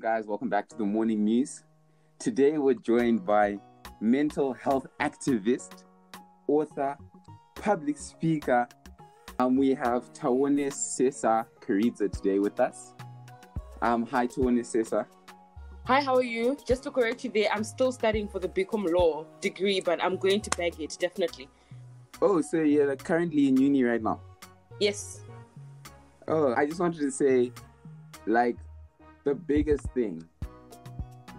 Guys, welcome back to the Morning News. Today we're joined by mental health activist, author, public speaker. Um, we have Taonesesa Karidza today with us. Um, hi, Taone Sesa. Hi, how are you? Just to correct you there, I'm still studying for the BCom Law degree, but I'm going to bag it, definitely. Oh, so you're currently in uni right now? Yes. Oh, I just wanted to say, like, the biggest thing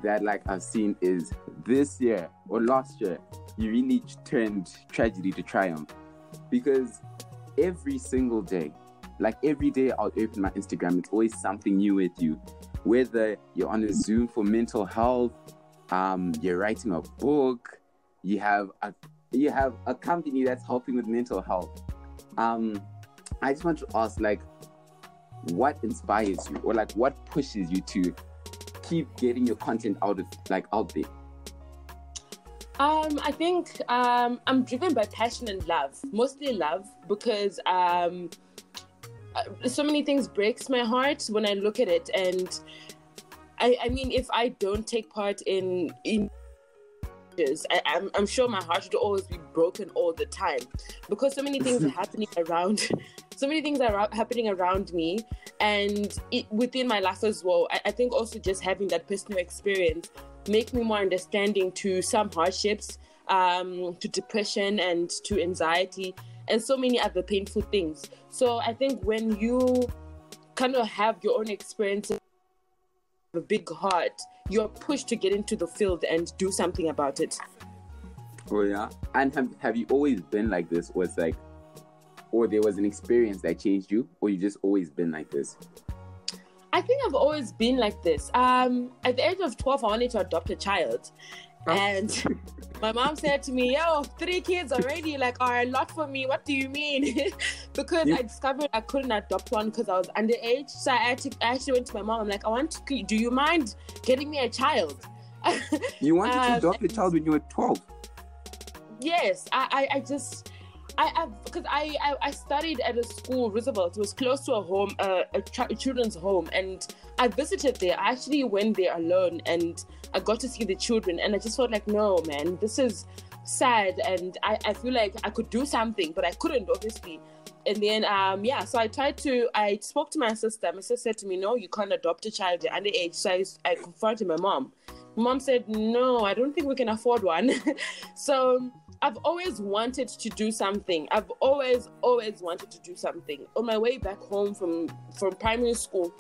that like I've seen is this year or last year, you really turned tragedy to triumph because every single day, like every day I'll open my Instagram, it's always something new with you. Whether you're on a Zoom for mental health, um, you're writing a book, you have a you have a company that's helping with mental health. Um, I just want to ask, like, what inspires you or like what pushes you to keep getting your content out of like out there? Um, I think um, I'm driven by passion and love, mostly love, because um, uh, so many things breaks my heart when I look at it, and I, I mean, if I don't take part in in I, I'm, I'm sure my heart would always be broken all the time because so many things are happening around so many things are happening around me and it, within my life as well. I, I think also just having that personal experience make me more understanding to some hardships um, to depression and to anxiety and so many other painful things. So i think when you kind of have your own experience a big heart you're pushed to get into the field and do something about it. Oh yeah. And have, have you always been like this? Or it's like or there was an experience that changed you or you just always been like this? I think i've always been like this. Um at the age of 12 i wanted to adopt a child. And my mom said to me yo three kids already like are a lot for me. What do you mean? Because i discovered i couldn't adopt one because i was underage. So I, to, I, actually went to my mom. I'm like i want to do you mind getting me a child? You wanted um, to adopt a child when you were 12 yes i, I, I just I because I, I, I studied at a school Roosevelt. It was close to a home, uh, a, a, children's home, and I visited there. I actually went there alone, and I got to see the children, and I just felt like, no, man, this is sad, and I, I feel like I could do something, but I couldn't, obviously. And then, um, yeah, so I tried to. I spoke to my sister. My sister said to me, "No, you can't adopt a child. You're underage." So I, I confronted my mom. Mom said, "No, I don't think we can afford one." so I've always wanted to do something. I've always, always wanted to do something. On my way back home from from primary school,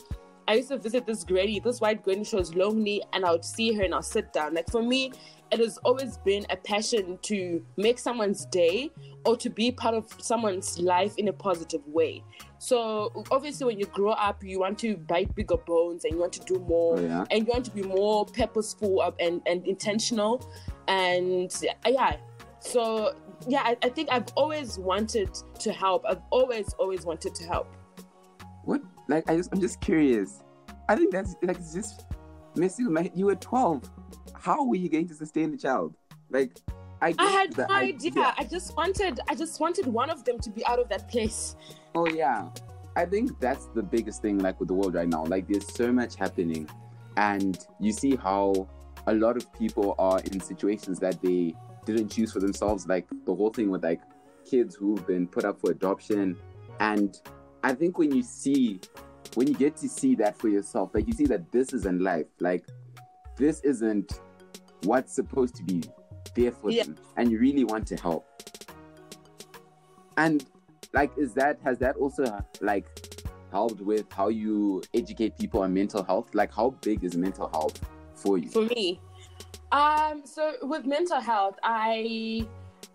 I used to visit this granny, this white granny. She was lonely, and I would see her and I'll sit down. Like for me, it has always been a passion to make someone's day or to be part of someone's life in a positive way. So obviously, when you grow up, you want to bite bigger bones and you want to do more, oh, yeah. and you want to be more purposeful and and intentional. And yeah, so yeah, I, I think I've always wanted to help. I've always, always wanted to help. What? Like, I just, I'm just curious. I think that's like it's just missing my. You were 12. How were you going to sustain the child? Like, I, I had no idea. idea. I just wanted, I just wanted one of them to be out of that place. Oh yeah, I think that's the biggest thing, like with the world right now. Like, there's so much happening, and you see how a lot of people are in situations that they didn't choose for themselves, like the whole thing with like kids who've been put up for adoption. And I think when you see, when you get to see that for yourself, like you see that this isn't life, like this isn't what's supposed to be there for yeah. them, and you really want to help. And like, is that has that also like helped with how you educate people on mental health? Like, how big is mental health for you? For me, um, so with mental health, I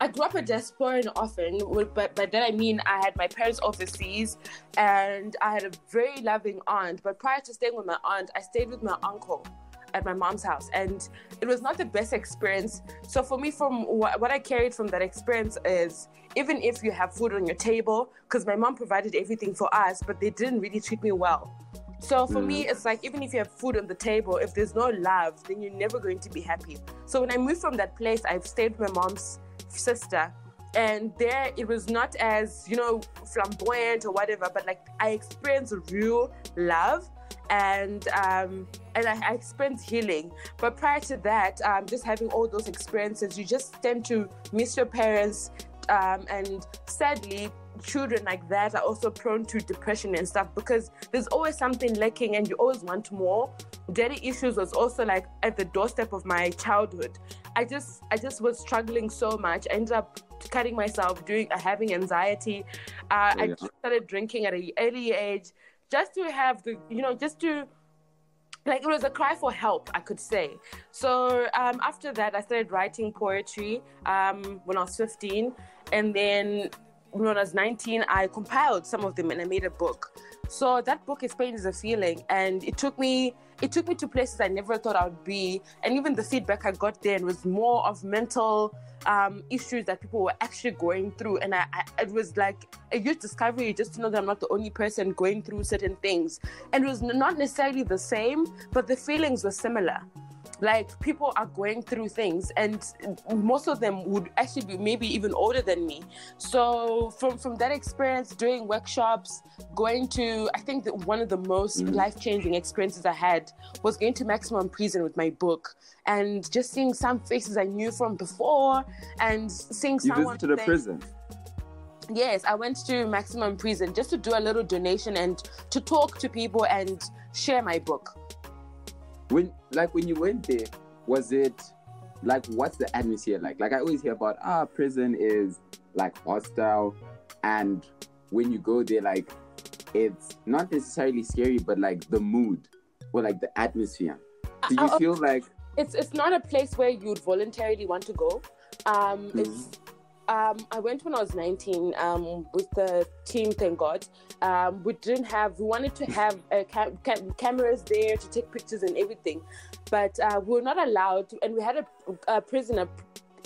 I grew up a and orphan, but by that I mean I had my parents overseas, and I had a very loving aunt. But prior to staying with my aunt, I stayed with my uncle at my mom's house, and it was not the best experience. So for me, from what, what I carried from that experience is even if you have food on your table, because my mom provided everything for us, but they didn't really treat me well. So for mm. me, it's like even if you have food on the table, if there's no love, then you're never going to be happy. So when I moved from that place, I've stayed with my mom's sister. And there it was not as, you know, flamboyant or whatever, but like I experienced real love and um, and I, I experienced healing. But prior to that, um, just having all those experiences, you just tend to miss your parents, um, and sadly, children like that are also prone to depression and stuff because there's always something lacking and you always want more. Daddy issues was also like at the doorstep of my childhood. I just I just was struggling so much. I ended up cutting myself, doing uh, having anxiety. Uh, yeah. I started drinking at an early age just to have the you know just to like it was a cry for help i could say so um, after that i started writing poetry um, when i was 15 and then when I was 19, I compiled some of them and I made a book. So that book is Pain is a Feeling. And it took me it took me to places I never thought I would be. And even the feedback I got then was more of mental um, issues that people were actually going through. And I, I, it was like a huge discovery just to know that I'm not the only person going through certain things. And it was not necessarily the same, but the feelings were similar like people are going through things and most of them would actually be maybe even older than me. So from from that experience doing workshops going to i think that one of the most mm-hmm. life-changing experiences i had was going to maximum prison with my book and just seeing some faces i knew from before and seeing you someone to the prison. Yes, I went to Maximum Prison just to do a little donation and to talk to people and share my book when like when you went there was it like what's the atmosphere like? Like i always hear about ah prison is like hostile and when you go there like it's not necessarily scary but like the mood or like the atmosphere. Do you uh, feel like it's it's not a place where you'd voluntarily want to go. Um mm-hmm. it's um, I went when I was 19 um, with the team, thank God. Um, we didn't have, we wanted to have uh, cam- cam- cameras there to take pictures and everything, but uh, we were not allowed, to, and we had a, a prisoner.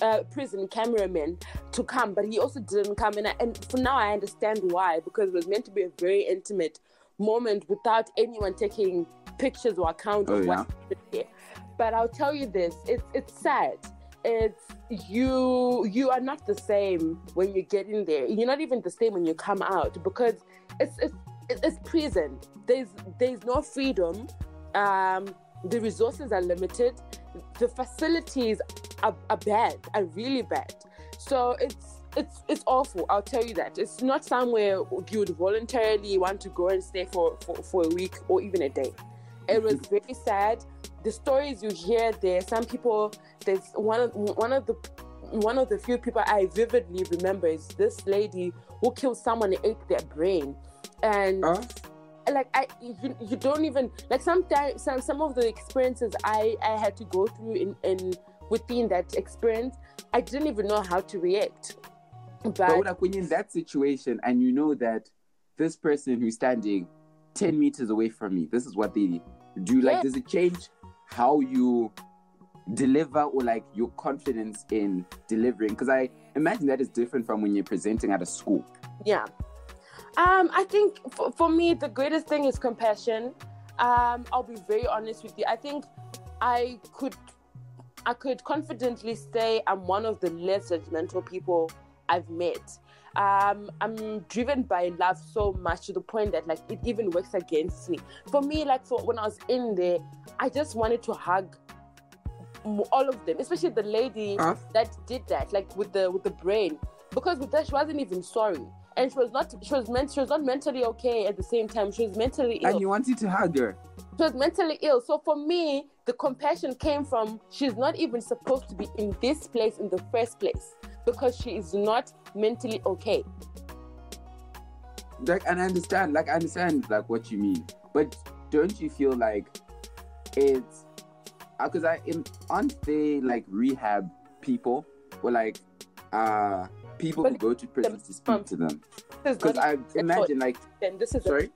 Uh, prison cameraman to come, but he also didn't come. And, I, and for now, I understand why because it was meant to be a very intimate moment without anyone taking pictures or account oh, of yeah? what happened here. But I'll tell you this: it's it's sad it's you you are not the same when you get in there. You're not even the same when you come out because it's it's it's prison. There's there's no freedom. Um the resources are limited. The facilities are, are bad are really bad. So it's it's it's awful. I'll tell you that. It's not somewhere you would voluntarily want to go and stay for for, for a week or even a day. It was very sad the stories you hear there, some people, there's one of one of the one of the few people I vividly remember is this lady who killed someone and ate their brain, and. Huh? like I, you, you don't even like sometimes some some of the experiences I I had to go through in in within that experience, I didn't even know how to react. But, but like when you're in that situation and you know that this person who's standing ten meters away from me, this is what they do. Like, yeah. does it change how you deliver or like your confidence in delivering because i imagine that is different from when you're presenting at a school. Yeah. Um i think for, for me the greatest thing is compassion. Um i'll be very honest with you. I think i could i could confidently say i'm one of the less judgmental people i've met um, I'm driven by love so much to the point that like it even works against me. For me, like for when I was in there, I just wanted to hug all of them, especially the lady huh? that did that, like with the with the brain, because with that she wasn't even sorry, and she was not she was meant she was not mentally okay at the same time. She was mentally ill. And you wanted to hug her. She was mentally ill. So for me, the compassion came from she's not even supposed to be in this place in the first place because she is not mentally okay. Like, and I understand, like, I understand, like, what you mean, but don't you feel like it's because uh, I am aren't they like rehab people or like uh people but who go to prison to speak to them? Because I imagine like then this is sorry.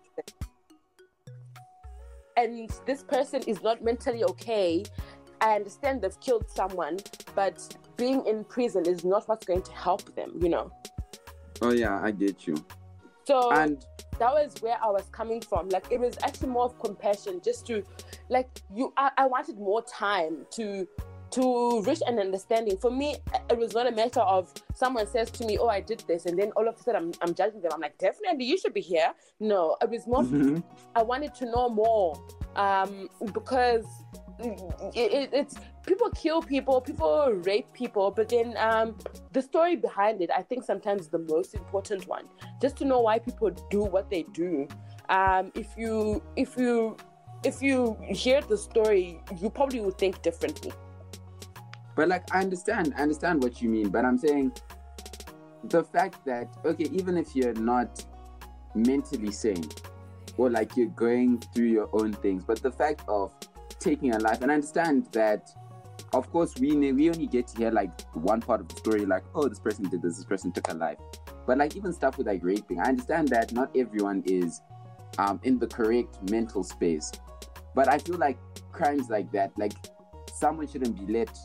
and this person is not mentally okay. I understand they've killed someone, but being in prison is not what's going to help them, you know. Oh yeah, I get you. So and that was where I was coming from. Like it was actually more of compassion, just to, like you. I, I wanted more time to to reach an understanding. For me, it was not a matter of someone says to me, "Oh, I did this," and then all of a sudden I'm, I'm judging them. I'm like, definitely, you should be here. No, it was more. Mhm. I wanted to know more um, because it, it, it's people kill people, people rape people, but then um, the story behind it, I think sometimes the most important one. Just to know why people do what they do. Um, if you if you if you hear the story, you probably would think differently. But like I understand, I understand what you mean, but I'm saying the fact that okay, even if you're not mentally sane or like you're going through your own things, but the fact of taking a life, and I understand that of course we ne- we only get to hear like one part of the story, like oh this person did this, this person took a life, but like even stuff with like raping, I understand that not everyone is um, in the correct mental space, but I feel like crimes like that, like someone shouldn't be let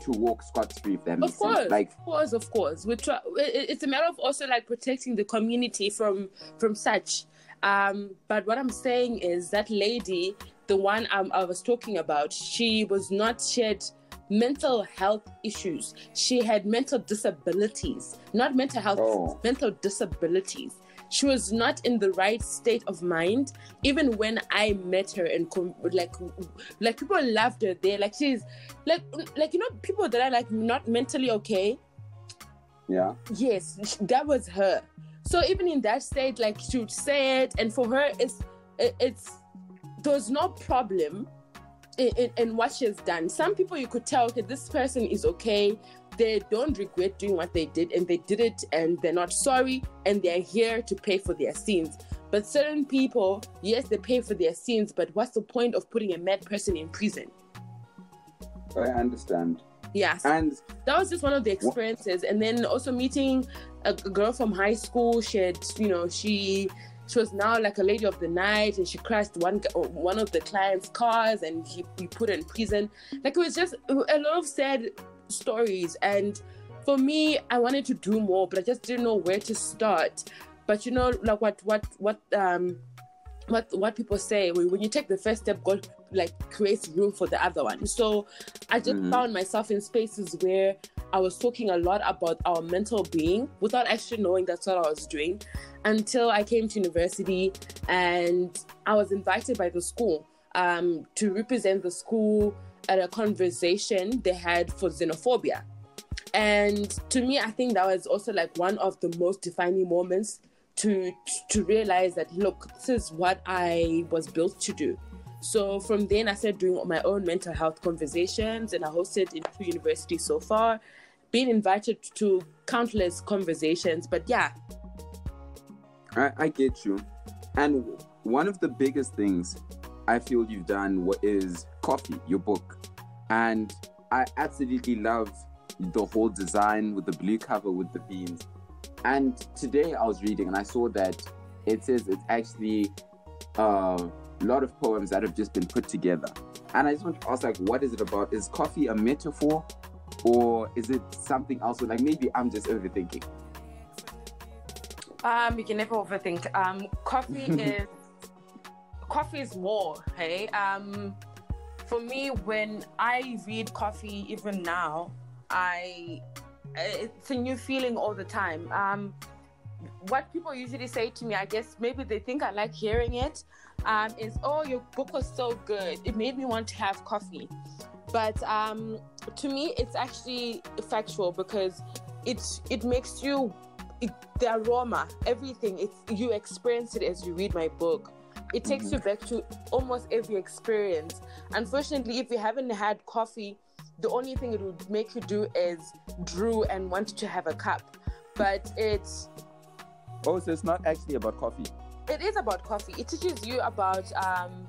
to walk scot free if that makes Of course, sense. Like of course, of course. We try. It's a matter of also like protecting the community from from such. Um, but what I'm saying is that lady, the one um, I was talking about, she was not she had mental health issues. She had mental disabilities, not mental health, Oh. mental disabilities. She was not in the right state of mind. Even when I met her and com- like, like people loved her there. Like she's like, like you know, people that are like not mentally okay. yeah. Yes, that was her. So even in that state, like she would say it, and for her, it's it's there's no problem in, in, what she has done. Some people you could tell, okay, this person is okay. They don't regret doing what they did, and they did it, and they're not sorry, and they're here to pay for their sins. But certain people, yes, they pay for their sins, but what's the point of putting a mad person in prison? I understand. Yes. And that was just one of the experiences and then also meeting a, a girl from high school she had you know she she was now like a lady of the night and she crashed one one of the clients cars and he we put her in prison. Like it was just a lot of sad stories. And for me i wanted to do more but i just didn't know where to start. But you know like what what what um what what people say when you take the first step god like creates room for the other one so i just Mhm. found myself in spaces where i was talking a lot about our mental being without actually knowing that's what i was doing until i came to university and i was invited by the school um, to represent the school at a conversation they had for xenophobia and to me i think that was also like one of the most defining moments to to realize that look this is what i was built to do so from then i started doing my own mental health conversations and i hosted in two universities so far been invited to countless conversations but yeah I, I get you. And one of the biggest things I feel you've done wa- is coffee, your book. And I absolutely love the whole design with the blue cover with the beans. And today I was reading and I saw that it says it's actually a lot of poems that have just been put together. And I just want to ask, like, what is it about? Is coffee a metaphor, or is it something else? Like maybe I'm just overthinking. Um, you can never overthink. Um, coffee is coffee is more. Hey, um, for me, when I read coffee, even now, I it's a new feeling all the time. Um, what people usually say to me, I guess maybe they think I like hearing it, um, is "Oh, your book was so good. It made me want to have coffee." But um, to me, it's actually factual because it it makes you it, the aroma, everything. It's you experience it as you read my book. It takes you back to almost every experience. Unfortunately, if you haven't had coffee, the only thing it would make you do is drew and want to have a cup. But it's Oh, so it's not actually about coffee. it is about coffee. It teaches you about um,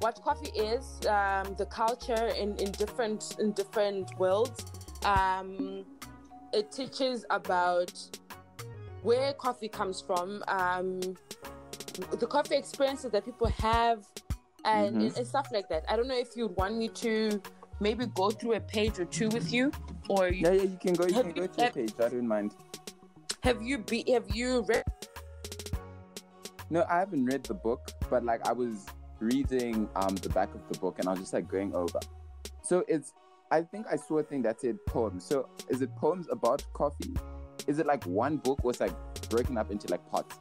what coffee is, um, the culture in, in different in different worlds. Um, it teaches about where coffee comes from, um, the coffee experiences that people have, and, Mhm. and stuff like that. I don't know if you'd want me to maybe go through a page or two with you, or you, Yeah, yeah, you can go. You can go you- to have- page. I don't mind. have you be have you read? No, I haven't read the book, but like I was reading um the back of the book, and I was just like going over. So it's I think I saw a thing that said poems. So is it poems about coffee? Is it like one book or it's like broken up into like parts?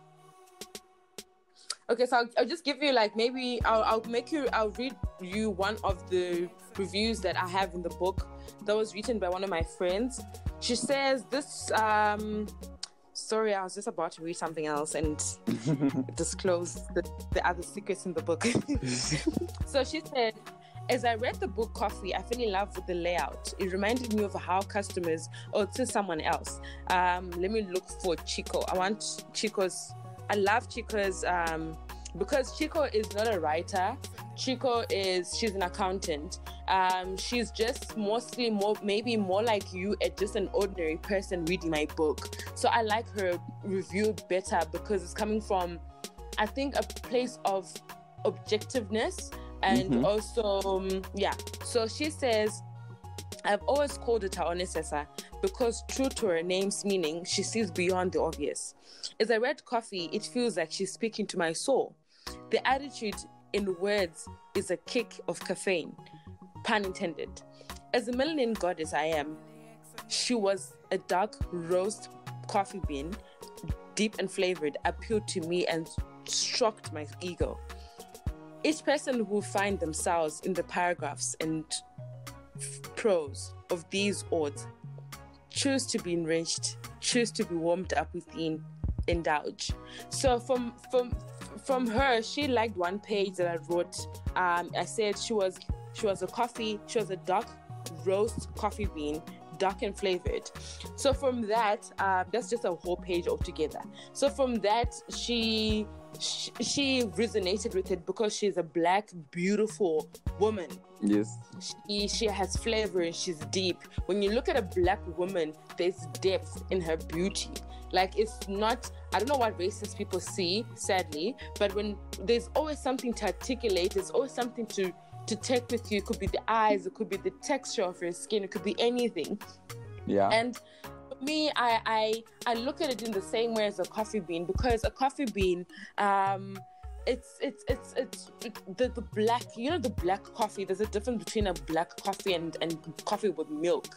Okay, so I'll, I'll just give you like maybe I'll, I'll make you I'll read you one of the reviews that I have in the book that was written by one of my friends. She says this um sorry, I was just about to read something else and disclose the, the other secrets in the book. so she said, as I read the book Coffee, I fell in love with the layout. It reminded me of how customers, or to someone else. Um, let me look for Chico. I want Chico's, I love Chico's, um, because Chico is not a writer. Chico is, she's an accountant. Um, she's just mostly more, maybe more like you, just an ordinary person reading my book. So I like her review better because it's coming from, I think, a place of objectiveness and mm-hmm. also um, yeah so she says I've always called it her Onesesa because true to her name's meaning, she sees beyond the obvious. As I read Coffee, it feels like she's speaking to my soul. The attitude in words is a kick of caffeine, pun intended. As a melanin goddess I am, she was a dark roast coffee bean, deep and flavored, appealed to me and struck my ego. Each person will find themselves in the paragraphs and prose of these odes choose to be enriched, choose to be warmed up within, indulge. So from from from her, she liked one page that I wrote. Um, I said she was she was a coffee, she was a dark roast coffee bean, dark and flavored. So from that, uh, that's just a whole page altogether. So from that, she she, she resonated with it because she's a black, beautiful woman. Yes. She she has flavor and she's deep. When you look at a black woman, there's depth in her beauty. Like it's not I don't know what racist people see, sadly, but when there's always something to articulate, there's always something to to take with you. It could be the eyes, it could be the texture of your skin, it could be anything. Yeah. And for me, I, I I look at it in the same way as a coffee bean because a coffee bean, um, it's it's it's it's the, the black you know the black coffee. There's a difference between a black coffee and and coffee with milk,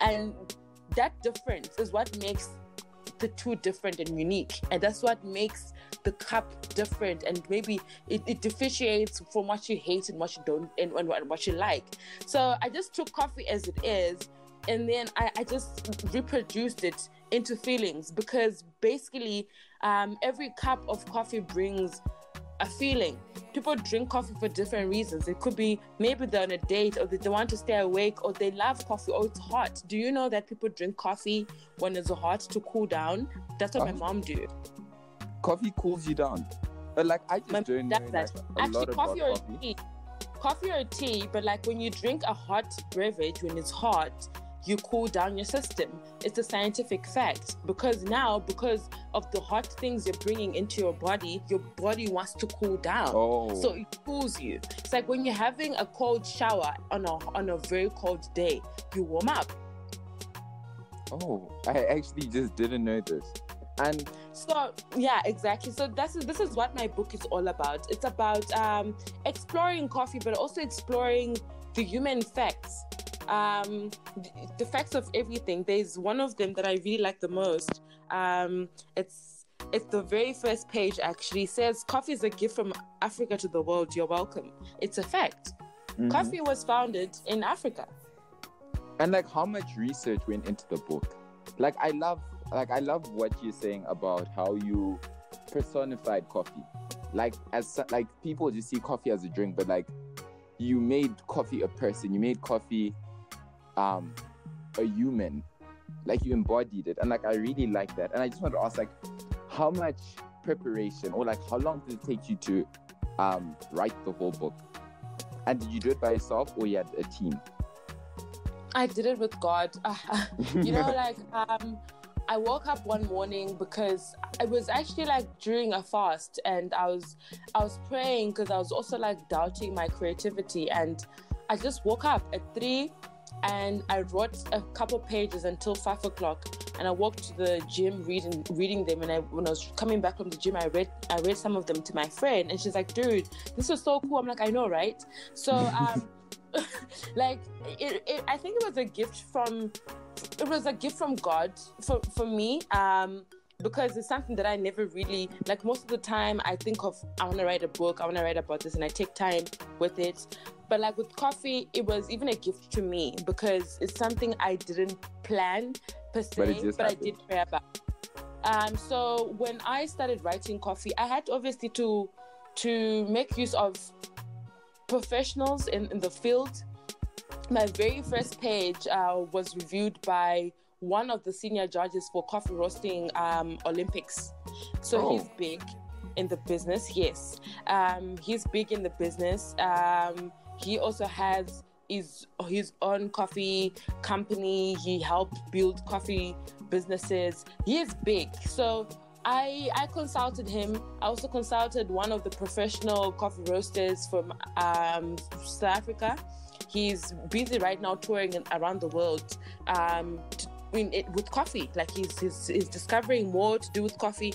and that difference is what makes the two different and unique, and that's what makes the cup different and maybe it, it differentiates from what you hate and what you don't and, and, and what you like. So i just took coffee as it is and then I, I just reproduced it into feelings because basically um, every cup of coffee brings a feeling. People drink coffee for different reasons. It could be maybe they're on a date or they want to stay awake or they love coffee or it's hot. Do you know that people drink coffee when it's hot to cool down? That's what my um, mom do. Coffee cools you down. But like I just my don't know that. Like, Actually, coffee or coffee. tea. Coffee or tea, but like when you drink a hot beverage when it's hot, you cool down your system. It's a scientific fact because now, because of the hot things you're bringing into your body, your body wants to cool down. Oh. So it cools you. It's like when you're having a cold shower on a on a very cold day, you warm up. Oh, I actually just didn't know this. And so yeah, exactly. So that's this is what my book is all about. It's about um, exploring coffee, but also exploring the human facts um, the facts of everything. There's one of them that I really like the most. Um, it's it's the very first page actually it says coffee is a gift from Africa to the world. You're welcome. It's a fact. Mm-hmm. Coffee was founded in Africa. And like how much research went into the book? Like I love like I love what you're saying about how you personified coffee. Like as like people just see coffee as a drink, but like you made coffee a person. You made coffee um a human like you embodied it. And like i really like that. And i just want to ask like how much preparation or like how long did it take you to um write the whole book? And did you do it by yourself or you had a team? I did it with god. You know like um I woke up one morning because it was actually like during a fast. And I was I was praying because I was also like doubting my creativity. And I just woke up at three and I wrote a couple pages until five o'clock. And I walked to the gym reading reading them. And I, when I was coming back from the gym, I read I read some of them to my friend, and she's like, "Dude, this was so cool." I'm like, "I know, right?" So um, like it, it, I think it was a gift from it was a gift from God for for me. Um, because it's something that I never really like. Most of the time, I think of I want to write a book, I want to write about this, and I take time with it. But like with coffee, it was even a gift to me because it's something I didn't plan per se, But but, I did pray about. Um, so when I started writing coffee, I had obviously to to make use of professionals in, in the field. My very first page uh, was reviewed by one of the senior judges for coffee roasting um, Olympics. So Oh. he's big in the business. Yes, um, he's big in the business. Um, he also has his his own coffee company. He helped build coffee businesses. He is big. So I I consulted him. I also consulted one of the professional coffee roasters from um, South Africa. He's busy right now touring around the world um, it, with coffee. Like he's, he's he's discovering more to do with coffee.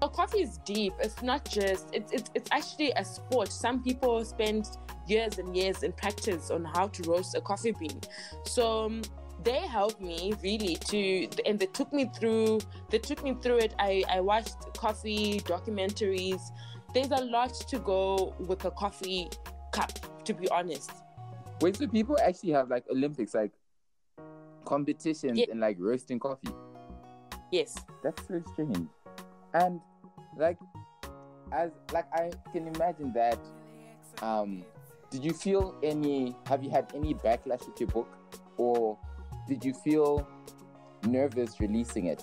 Well, coffee is deep. It's not just. It's it's it's actually a sport. Some people spend years and years in practice on how to roast a coffee bean. So um, they helped me really to, and they took me through. They took me through it. I I watched coffee documentaries. There's a lot to go with a coffee cup. To be honest, Wait, so people actually have like Olympics, like competitions Yeah. in like roasting coffee. yes. That's so strange. And like, as like I can imagine that. Um, did you feel any? Have you had any backlash with your book, or did you feel nervous releasing it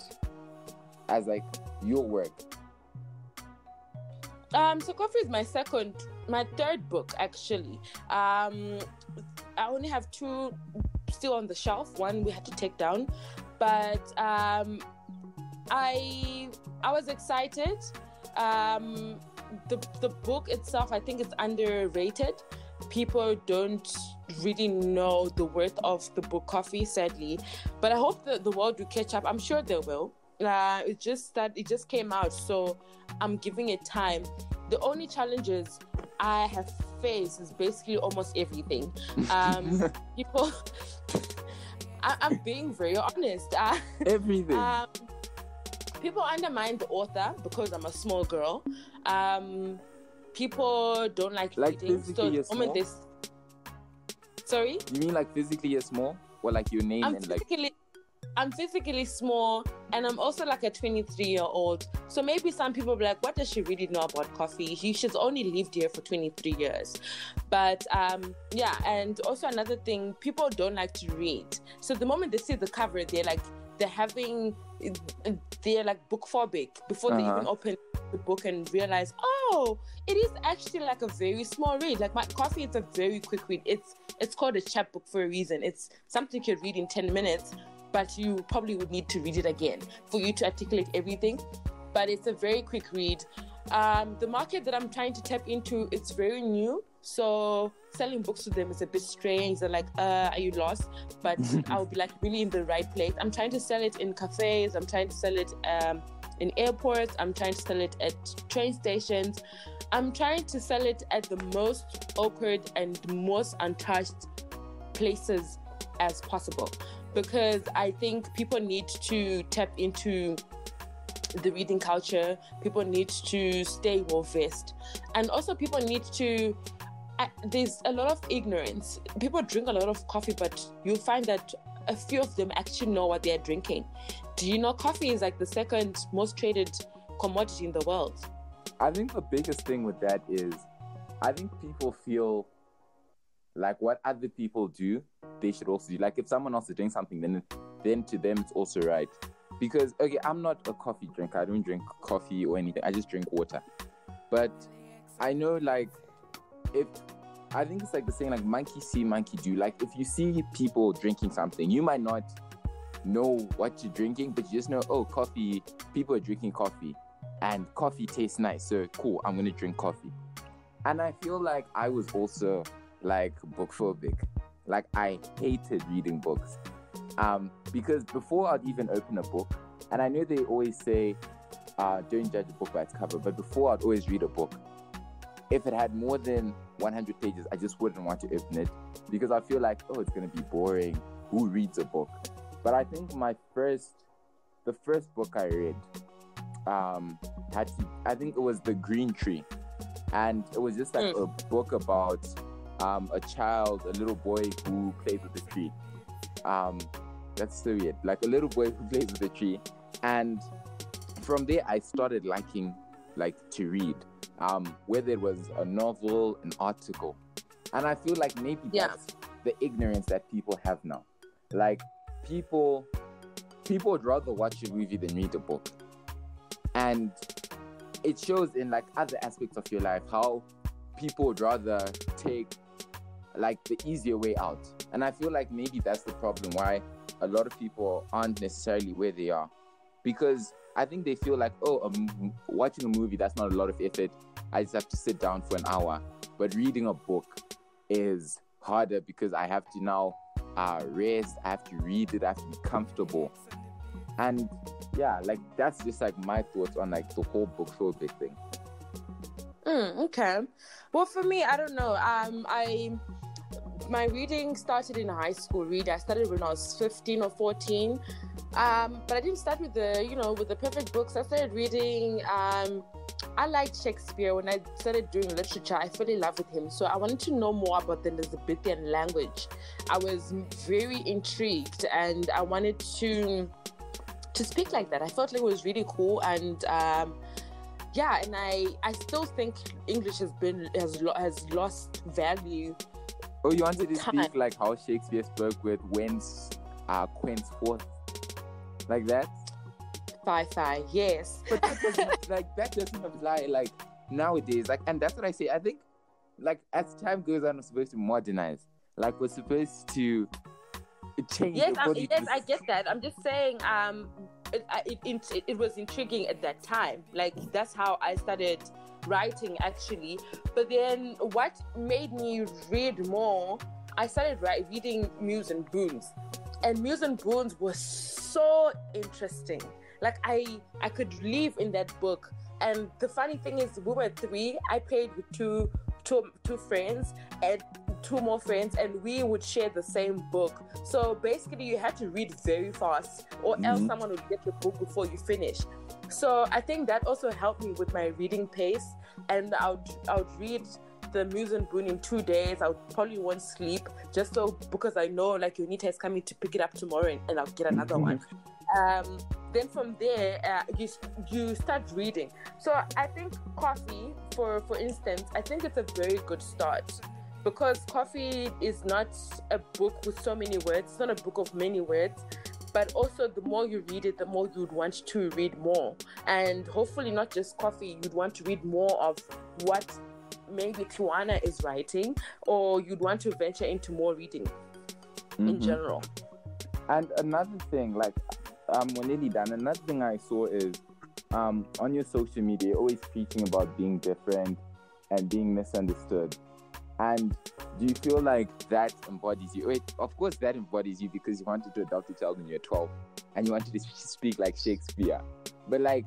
as like your work? Um, so coffee is my second, my third book actually. Um, I only have two still on the shelf. One we had to take down, but um, I I was excited. Um, the the book itself, I think, it's underrated. People don't really know the worth of the book Coffee, sadly. But I hope that the world will catch up. I'm sure they will. Uh, it's just that it just came out, so I'm giving it time. The only challenges I have faced is basically almost everything. Um, people, I, I'm being very honest. Uh, Everything. um, people undermine the author because I'm a small girl. Um, people don't like, Like reading. physically So you're the moment this, sorry, you mean like physically you're small, or like your name I'm and like? physically, I'm physically small, and I'm also like a 23 year old. So maybe some people be like, "What does she really know about coffee?" She, she's only lived here for 23 years. But um, yeah, and also another thing, people don't like to read. So the moment they see the cover, they're like, they're having, they're like book phobic before they Uh-huh. even open the book and realize, oh, it is actually like a very small read. Like my coffee, it's a very quick read. It's it's called a chapbook for a reason. It's something you could read in 10 minutes, but you probably would need to read it again for you to articulate everything. But it's a very quick read. Um, the market that I'm trying to tap into, it's very new. So selling books to them is a bit strange. They're like, uh, are you lost? But I'll be like really in the right place. I'm trying to sell it in cafes. I'm trying to sell it um, in airports. I'm trying to sell it at train stations. I'm trying to sell it at the most awkward and most untouched places as possible because I think people need to tap into the reading culture. People need to stay well versed, and also people need to. I, there's a lot of ignorance. People drink a lot of coffee, but you'll find that a few of them actually know what they're drinking. Do you know coffee is like the second most traded commodity in the world? I think the biggest thing with that is, I think people feel like what other people do, they should also do. Like if someone else is doing something, then then to them it's also right. Because okay, I'm not a coffee drinker. I don't drink coffee or anything. I just drink water. But I know like if I think it's like the saying like monkey see, monkey do. Like if you see people drinking something, you might not know what you're drinking, but you just know, oh, coffee. People are drinking coffee and coffee tastes nice. So cool, I'm gonna drink coffee. And I feel like I was also like book phobic. Like I hated reading books. Um, because before I'd even open a book, and I know they always say, uh, don't judge a book by its cover, but before I'd always read a book, if it had more than 100 pages, I just wouldn't want to open it because I feel like, oh, it's going to be boring. Who reads a book? But I think my first, the first book I read, um, had to, I think it was The Green Tree. And it was just like mm. a book about um, a child, a little boy who plays with the tree. Um, that's so weird. Like a little boy who plays with a tree. And from there, I started liking like to read um, whether it was a novel, an article. And I feel like maybe yeah. that's the ignorance that people have now. Like people people would rather watch a movie than read a book. And it shows in like other aspects of your life how people would rather take like the easier way out. And I feel like maybe that's the problem why a lot of people aren't necessarily where they are. Because I think they feel like, oh, watching a movie, that's not a lot of effort. I just have to sit down for an hour. But reading a book is harder because I have to now uh, rest, I have to read it, I have to be comfortable. And yeah, like that's just like my thoughts on like the whole bookphobic thing. Mm, okay. Well, for me, I don't know. Um, I my reading started in high school. Read I started when I was fifteen or fourteen. Um, but I didn't start with the, you know, with the perfect books. I started reading. Um, I liked Shakespeare when I started doing literature. I fell in love with him, so I wanted to know more about the Elizabethan language. I was very intrigued, and I wanted to to speak like that. I felt like it was really cool, and um, yeah, and I I still think English has been has has lost value. Oh, you wanted to speak like how Shakespeare spoke with whence uh, quench forth like that. Fi fi, yes. But that like that doesn't apply like nowadays. Like, and that's what I say. I think like as time goes on, we're supposed to modernize. Like we're supposed to change. Yes, yes, I get that. I'm just saying, um, it, it, it, it was intriguing at that time. Like that's how I started writing actually. But then what made me read more? I started write, reading Mills and Boons and Mills and Boons was so interesting. Like I I could live in that book. And the funny thing is we were three. I played with two two two friends and two more friends and we would share the same book. So basically you had to read very fast or mm-hmm. else someone would get the book before you finish. So I think that also helped me with my reading pace and I would I would read the Mills and Boon in two days. I probably won't sleep just so because I know like Unita is coming to pick it up tomorrow and, and I'll get another one. Um, then from there, uh, you you start reading. So I think coffee, for for instance, I think it's a very good start because coffee is not a book with so many words. It's not a book of many words but also the more you read it the more you'd want to read more and hopefully not just coffee you'd want to read more of what maybe Tiwanna is writing, or you'd want to venture into more reading mm-hmm. in general. And another thing, like um, when Lily done, another thing I saw is um, on your social media, you're always preaching about being different and being misunderstood. And do you feel like that embodies you? Wait, of course, that embodies you because you wanted to adopt a child when you're 12 and you wanted to speak like Shakespeare. But like,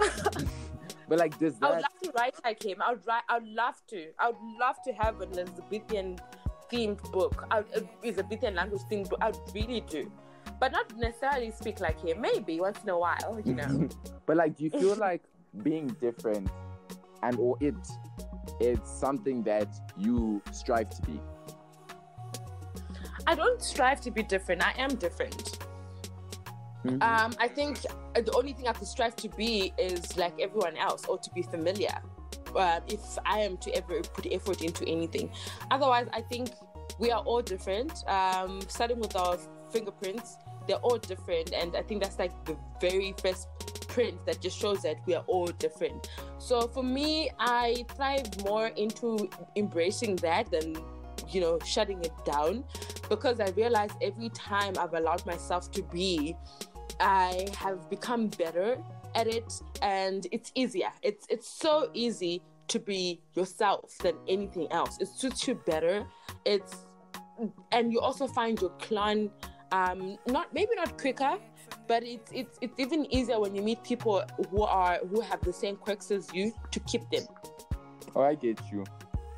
But like, does that? I would love to write like him. I would write. I would love to. I would love to have an Elizabethan themed book. I would, Elizabethan language themed book. I would really do, but not necessarily speak like him. Maybe once in a while, you know. but like, do you feel like being different, and or it, it's something that you strive to be? I don't strive to be different. I am different. Mm-hmm. Um, I think the only thing I could strive to be is like everyone else or to be familiar. Uh, if I am to ever put effort into anything, otherwise, I think we are all different. Um, starting with our fingerprints, they're all different, and I think that's like the very first print that just shows that we are all different. So for me, I thrive more into embracing that than you know shutting it down because I realize every time I've allowed myself to be I have become better at it and it's easier. It's it's so easy to be yourself than anything else. It suits you better. It's and you also find your clan um not maybe not quicker, but it's it's it's even easier when you meet people who are who have the same quirks as you to keep them. Oh, I get you.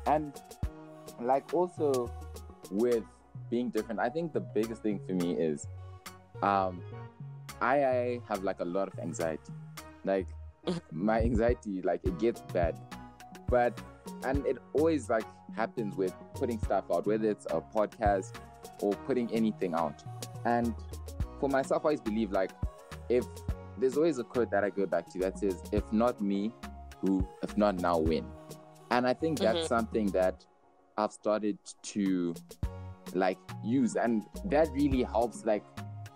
And like also with being different, I think the biggest thing for me is um I, I have like a lot of anxiety. Like my anxiety, like it gets bad. But and it always like happens with putting stuff out, whether it's a podcast or putting anything out. And for myself, I always believe like if there's always a quote that I go back to that says, if not me, who, if not now, when? And I think that's mm-hmm. something that I've started to like use. And that really helps like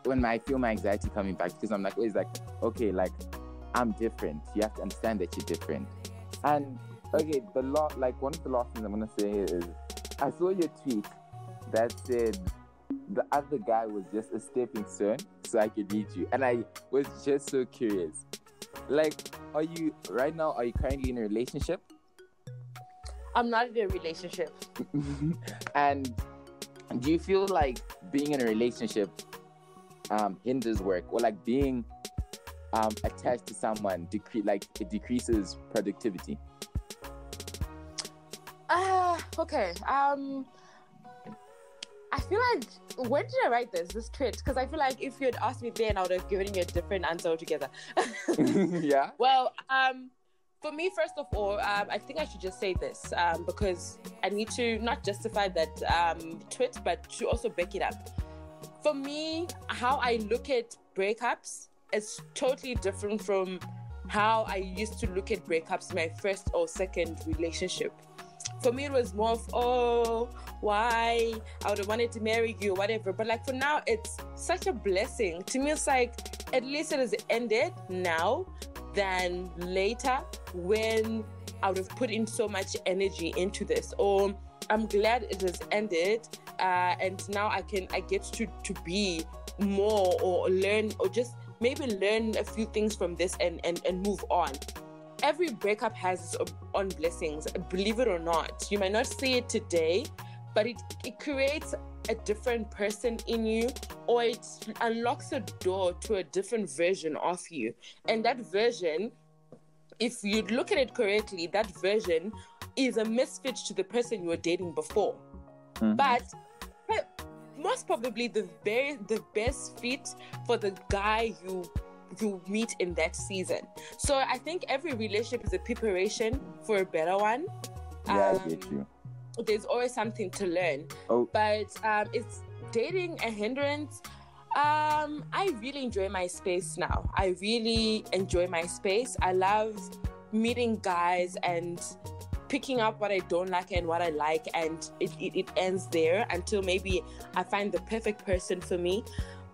when I feel my anxiety coming back because I'm like always like, okay, like I'm different. You have to understand that you're different. And okay, the lot like one of the last things I'm gonna say is I saw your tweet that said the other guy was just a stepping stone so I could meet you. And I was just so curious. Like, are you right now, are you currently in a relationship? I'm not in a relationship. and do you feel like being in a relationship um, hinders work or like being um, attached to someone decre- like it decreases productivity? Uh, okay. Um, I feel like when did I write this this tweet? Because I feel like if you had asked me then, I would have given you a different answer altogether. yeah. Well, um, for me, first of all, um, I think I should just say this um, because I need to not justify that um, tweet, but to also back it up. For me, how I look at breakups is totally different from how I used to look at breakups my first or second relationship. For me it was more of oh why? I would have wanted to marry you or whatever. But like for now it's such a blessing. To me it's like at least it has ended now than later when i would have put in so much energy into this. Or i'm glad it has ended uh, and now i can i get to to be more or learn or just maybe learn a few things from this and and, and move on every breakup has its own blessings, believe it or not. You might not see it today, but it, it creates a different person in you or it unlocks a door to a different version of you. And that version, if you look at it correctly, that version is a misfit to the person you were dating before. Mm-hmm. But most probably the very the best fit for the guy you you meet in that season. So I think every relationship is a preparation for a better one. Yeah, um, I get you. There's always something to learn. Oh. But um, it's dating a hindrance. Um, I really enjoy my space now. I really enjoy my space. I love meeting guys and picking up what I don't like and what I like, and it, it, it ends there until maybe I find the perfect person for me.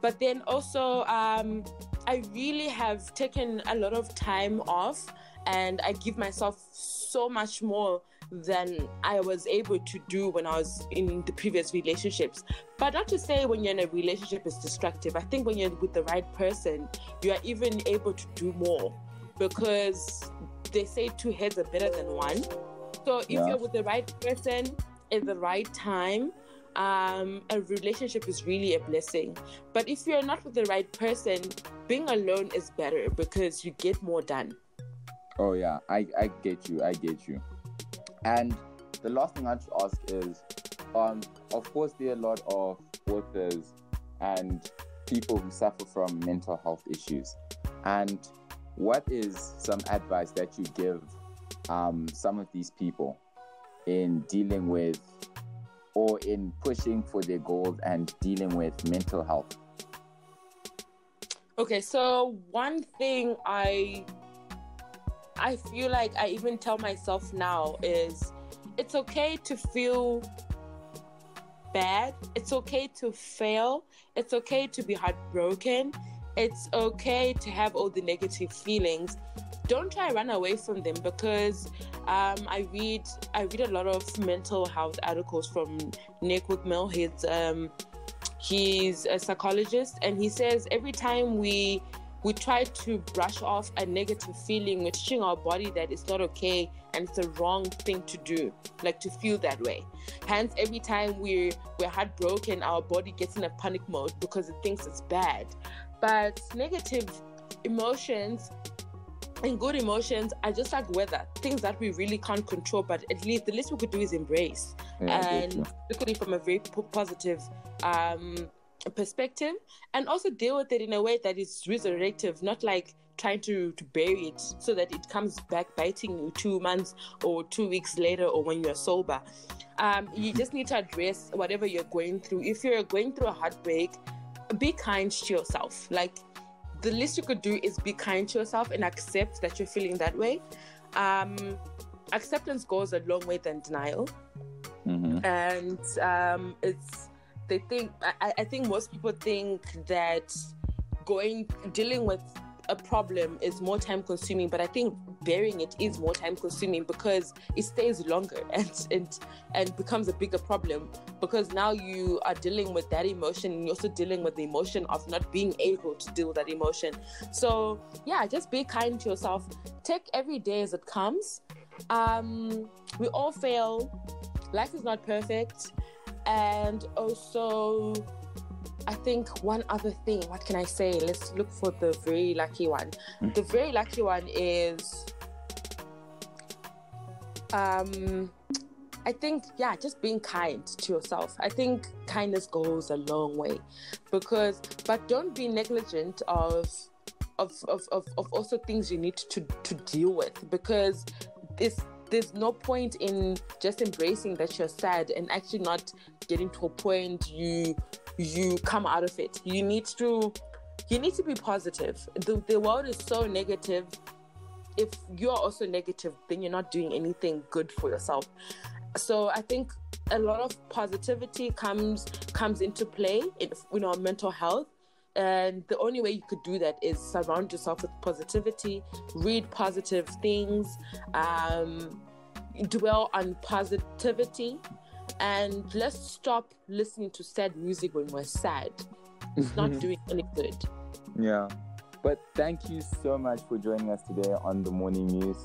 But then also, um, I really have taken a lot of time off and I give myself so much more than I was able to do when I was in the previous relationships. But not to say when you're in a relationship is destructive. I think when you're with the right person, you are even able to do more because they say two heads are better than one. So if yeah. you're with the right person at the right time, um, a relationship is really a blessing. But if you're not with the right person, being alone is better because you get more done. Oh yeah, I, I get you, I get you. And the last thing I should ask is, um, of course there are a lot of authors and people who suffer from mental health issues. And what is some advice that you give um, some of these people in dealing with or in pushing for their goals and dealing with mental health? Okay, so one thing I I feel like I even tell myself now is it's okay to feel bad. It's okay to fail. It's okay to be heartbroken. It's okay to have all the negative feelings. Don't try run away from them because um, I read I read a lot of mental health articles from Nick Wignall. He's um, he's a psychologist, and he says every time we we try to brush off a negative feeling, we're teaching our body that it's not okay and it's a wrong thing to do, like to feel that way. Hence, every time we're we're heartbroken, our body gets in a panic mode because it thinks it's bad. But negative emotions and good emotions are just like weather, things that we really can't control, but at least the least we could do is embrace Yeah, and look at it from a very positive um, perspective, and also deal with it in a way that is resurrective, not like trying to, to bury it so that it comes back biting you two months or two weeks later or when you're sober. Um, you just need to address whatever you're going through. If you're going through a heartbreak, be kind to yourself. Like the least you could do is be kind to yourself and accept that you're feeling that way. Um, acceptance goes a long way than denial, Mhm. and um, it's they think I, I think most people think that going dealing with a problem is more time consuming but i think bearing it is more time consuming because it stays longer and and and becomes a bigger problem because now you are dealing with that emotion and you're also dealing with the emotion of not being able to deal with that emotion. So yeah just be kind to yourself. Take every day as it comes. Um we all fail. Life is not perfect. And also I think one other thing, what can I say? Let's look for the very lucky one. The very lucky one is um I think yeah, just being kind to yourself. I think kindness goes a long way. Because but don't be negligent of of of, of, of also things you need to to deal with because this there's no point in just embracing that you're sad and actually not getting to a point you you come out of it. You need to you need to be positive. The the world is so negative. If you're also negative, then you're not doing anything good for yourself. So I think a lot of positivity comes comes into play in you know mental health. And the only way you could do that is surround yourself with positivity, read positive things, um, dwell on positivity, and let's stop listening to sad music when we're sad. It's not doing any good. Yeah. But thank you so much for joining us today on the morning news.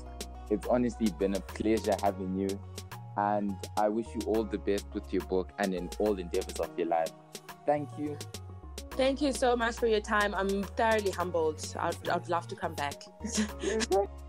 It's honestly been a pleasure having you. And I wish you all the best with your book and in all endeavors of your life. Thank you. Thank you so much for your time. I'm thoroughly humbled. I'd, I'd love to come back.